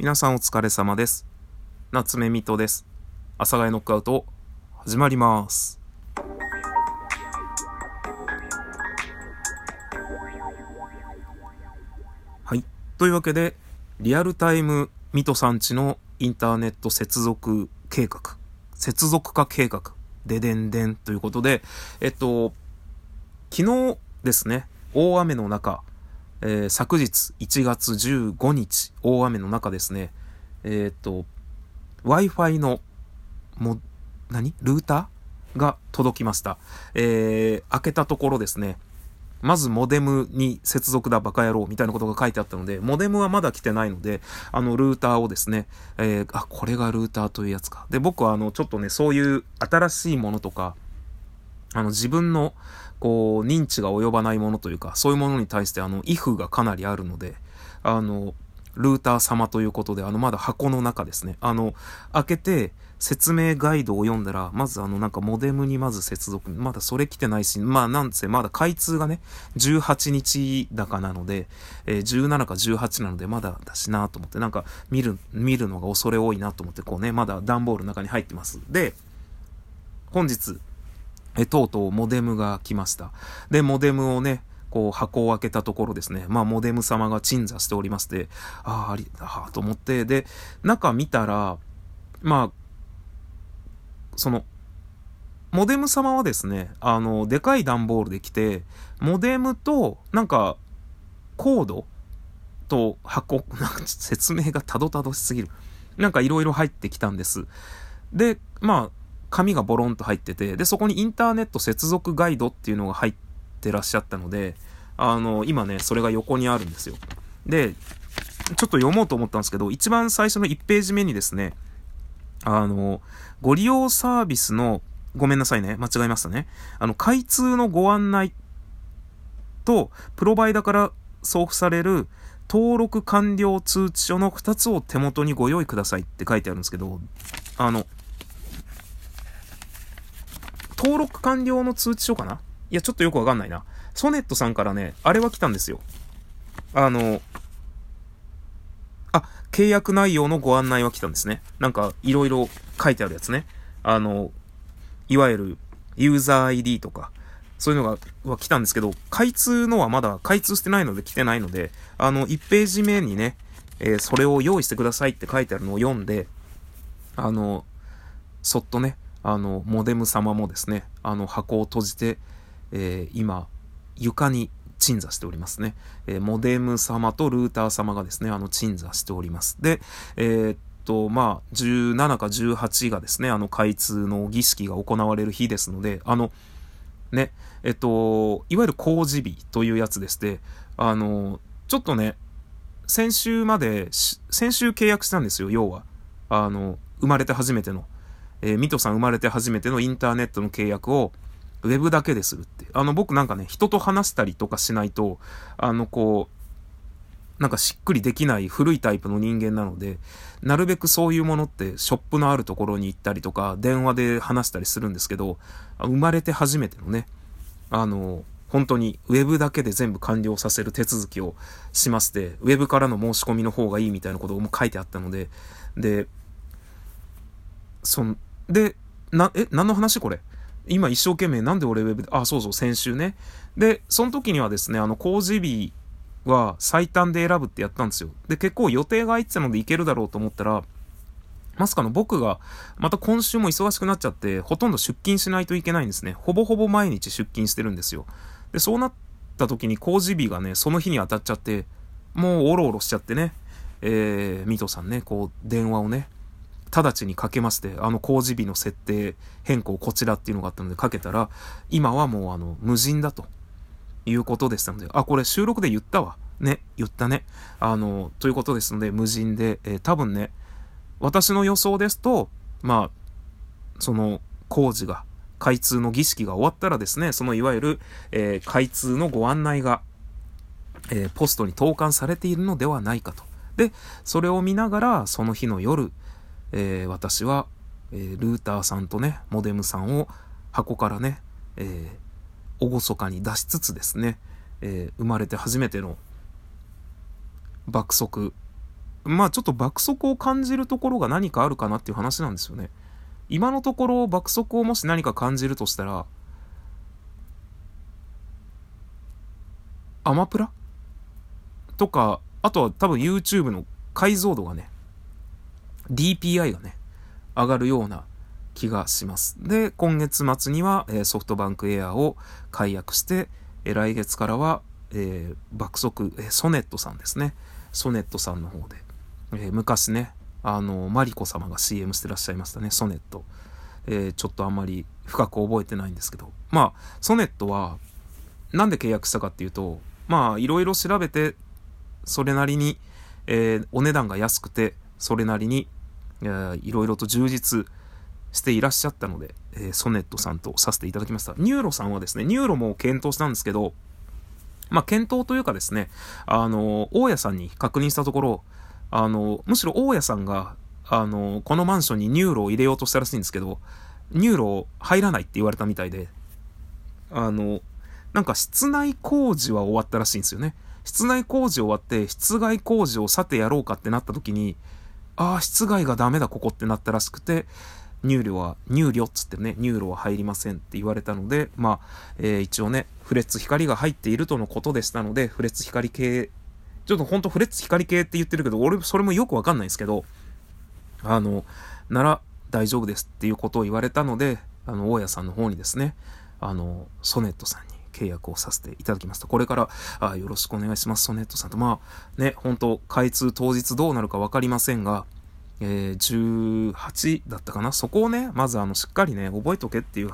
皆さんお疲れ様です。夏目みとです。阿佐ヶ谷ノックアウト、始まります。はい。というわけで、リアルタイムミトさんちのインターネット接続計画、接続化計画、ででんでんということで、えっと、昨日ですね、大雨の中、えー、昨日1月15日、大雨の中ですね、えー、っと、Wi-Fi の、も、何？ルーター？が届きました。えー、開けたところですね、まずモデムに接続だバカ野郎みたいなことが書いてあったので、モデムはまだ来てないので、あのルーターをですね、えー、あ、これがルーターというやつか。で、僕はあの、ちょっとね、そういう新しいものとか、あの、自分の、こう、認知が及ばないものというか、そういうものに対して、あの、イフがかなりあるので、あの、ルーター様ということで、あの、まだ箱の中ですね。あの、開けて、説明ガイドを読んだら、まずあの、なんかモデムにまず接続、まだそれ来てないし、まあなんせまだ開通がね、18日だかなので、えー、17か18なのでまだだしなと思って、なんか見る、見るのが恐れ多いなと思って、こうね、まだ段ボールの中に入ってます。で、本日、え、とうとうモデムが来ました。で、モデムをね、こう箱を開けたところですね、まあモデム様が鎮座しておりまして、ああ、あり、ああ、と思って、で、中見たら、まあ、その、モデム様はですね、あの、でかい段ボールで来て、モデムと、なんか、コードと箱、なんか説明がたどたどしすぎる。なんかいろいろ入ってきたんです。で、まあ、紙がボロンと入ってて、で、そこにインターネット接続ガイドっていうのが入ってらっしゃったので、あの、今ね、それが横にあるんですよ。で、ちょっと読もうと思ったんですけど、一番最初の1ページ目にですね、あの、ご利用サービスの、ごめんなさいね、間違えましたね。あの、開通のご案内と、プロバイダから送付される登録完了通知書の2つを手元にご用意くださいって書いてあるんですけど、あの、登録完了の通知書かな？いや、ちょっとよくわかんないな。ソネットさんからね、あれは来たんですよ。あの、あ、契約内容のご案内は来たんですね。なんか、いろいろ書いてあるやつね。あの、いわゆる、ユーザー ID とか、そういうのが、は来たんですけど、開通のはまだ開通してないので来てないので、あの、1ページ目にね、えー、それを用意してくださいって書いてあるのを読んで、あの、そっとね、あの、モデム様もですね、あの、箱を閉じて、えー、今、床に鎮座しておりますね。えー、モデム様とルーター様がですね、あの、鎮座しております。で、えー、っと、まあ、17か18がですね、あの、開通の儀式が行われる日ですので、あの、ね、えっと、いわゆる工事日というやつでして、あの、ちょっとね、先週まで、先週契約したんですよ、要は。あの、生まれて初めての。えー、ミトさん生まれて初めてのインターネットの契約を、ウェブだけでするって。あの、僕なんかね、人と話したりとかしないと、あの、こう、なんかしっくりできない古いタイプの人間なので、なるべくそういうものってショップのあるところに行ったりとか、電話で話したりするんですけど、生まれて初めてのね、あの、本当にウェブだけで全部完了させる手続きをしまして、ウェブからの申し込みの方がいいみたいなことも書いてあったので、で、そん、で、な、え、何の話？これ今一生懸命なんで俺ウェブで、あ、そうそう、先週ね。で、その時にはですね、あの、工事日は最短で選ぶってやったんですよ。で、結構予定が入ってたのでいけるだろうと思ったら、まさかの僕が、また今週も忙しくなっちゃって、ほとんど出勤しないといけないんですね。ほぼほぼ毎日出勤してるんですよ。で、そうなった時に工事日がね、その日に当たっちゃって、もうおろおろしちゃってね、えー、ミトさんね、こう、電話をね、直ちにかけまして、あの工事日の設定変更こちらっていうのがあったのでかけたら、今はもうあの、無人だということでしたので、あ、これ収録で言ったわ。ね、言ったね。あの、ということですので、無人で、えー、多分ね、私の予想ですと、まあ、その工事が、開通の儀式が終わったらですね、そのいわゆる、えー、開通のご案内が、えー、ポストに投函されているのではないかと。で、それを見ながら、その日の夜、えー、私は、えー、ルーターさんとね、モデムさんを箱からね、えー、厳かに出しつつですね、えー、生まれて初めての爆速まあちょっと爆速を感じるところが何かあるかなっていう話なんですよね。今のところ爆速をもし何か感じるとしたら、アマプラ？とか、あとは多分 YouTube の解像度がね、DPI がね、上がるような気がします。で、今月末には、えソフトバンクエアを解約して、え来月からは、えー、爆速、えソネットさんですね。ソネットさんの方で、え、昔ね、あの、マリコ様が CM してらっしゃいましたね、ソネット。え、ちょっとあんまり深く覚えてないんですけど。まあ、ソネットは、なんで契約したかっていうと、まあ、いろいろ調べて、それなりに、え、お値段が安くて、それなりに、えー、いろいろと充実していらっしゃったので、えー、 So-net さんとさせていただきました。 NURO さんはですね、 NURO も検討したんですけど、まあ、検討というかですね、あの、大家さんに確認したところ、あの、むしろ大家さんが、あの、このマンションに NURO を入れようとしたらしいんですけど、 NURO 入らないって言われたみたいで、あの、なんか室内工事は終わったらしいんですよね。室内工事終わって、室外工事をさてやろうかってなった時に、ああ、室外がダメだ、ここってなったらしくて、入力は、入力っつってね、入力は入りませんって言われたので、まあ、えー、一応ね、フレッツ光が入っているとのことでしたので、フレッツ光系、ちょっとほんとフレッツ光系って言ってるけど、俺、それもよくわかんないんですけど、あの、なら大丈夫ですっていうことを言われたので、あの、大家さんの方にですね、あの、ソネットさんに契約をさせていただきました。これから、あよろしくお願いします、ソネットさんと。まあ、ね、本当開通当日どうなるかわかりませんが、えー、18だったかな？そこをね、まずあの、しっかりね、覚えとけっていう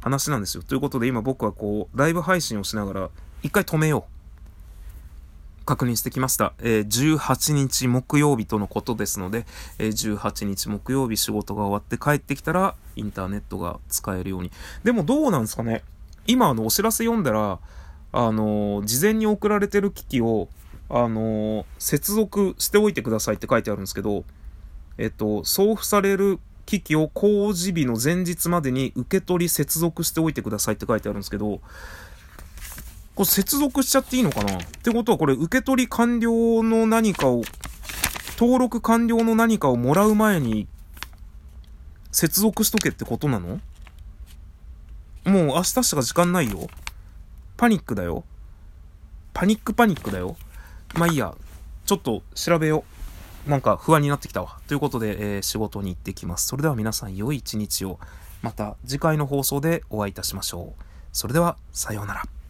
話なんですよ。ということで、今僕はこう、ライブ配信をしながら、一回止めよう。確認してきました。えー、18日木曜日とのことですので、えー、18日木曜日仕事が終わって帰ってきたら、インターネットが使えるように。でもどうなんですかね？今、あの、お知らせ読んだら、あの、事前に送られてる機器を、あの接続しておいてくださいって書いてあるんですけど、えっと、送付される機器を工事日の前日までに受け取り接続しておいてくださいって書いてあるんですけど、これ接続しちゃっていいのかなってことはこれ受け取り完了の何かを、登録完了の何かをもらう前に接続しとけってことなの？もう明日しか時間ないよ。パニックだよ。パニックパニックだよ。まあいいや。ちょっと調べよう。なんか不安になってきたわ。ということで、えー、仕事に行ってきます。それでは皆さん良い一日を。また次回の放送でお会いいたしましょう。それでは、さようなら。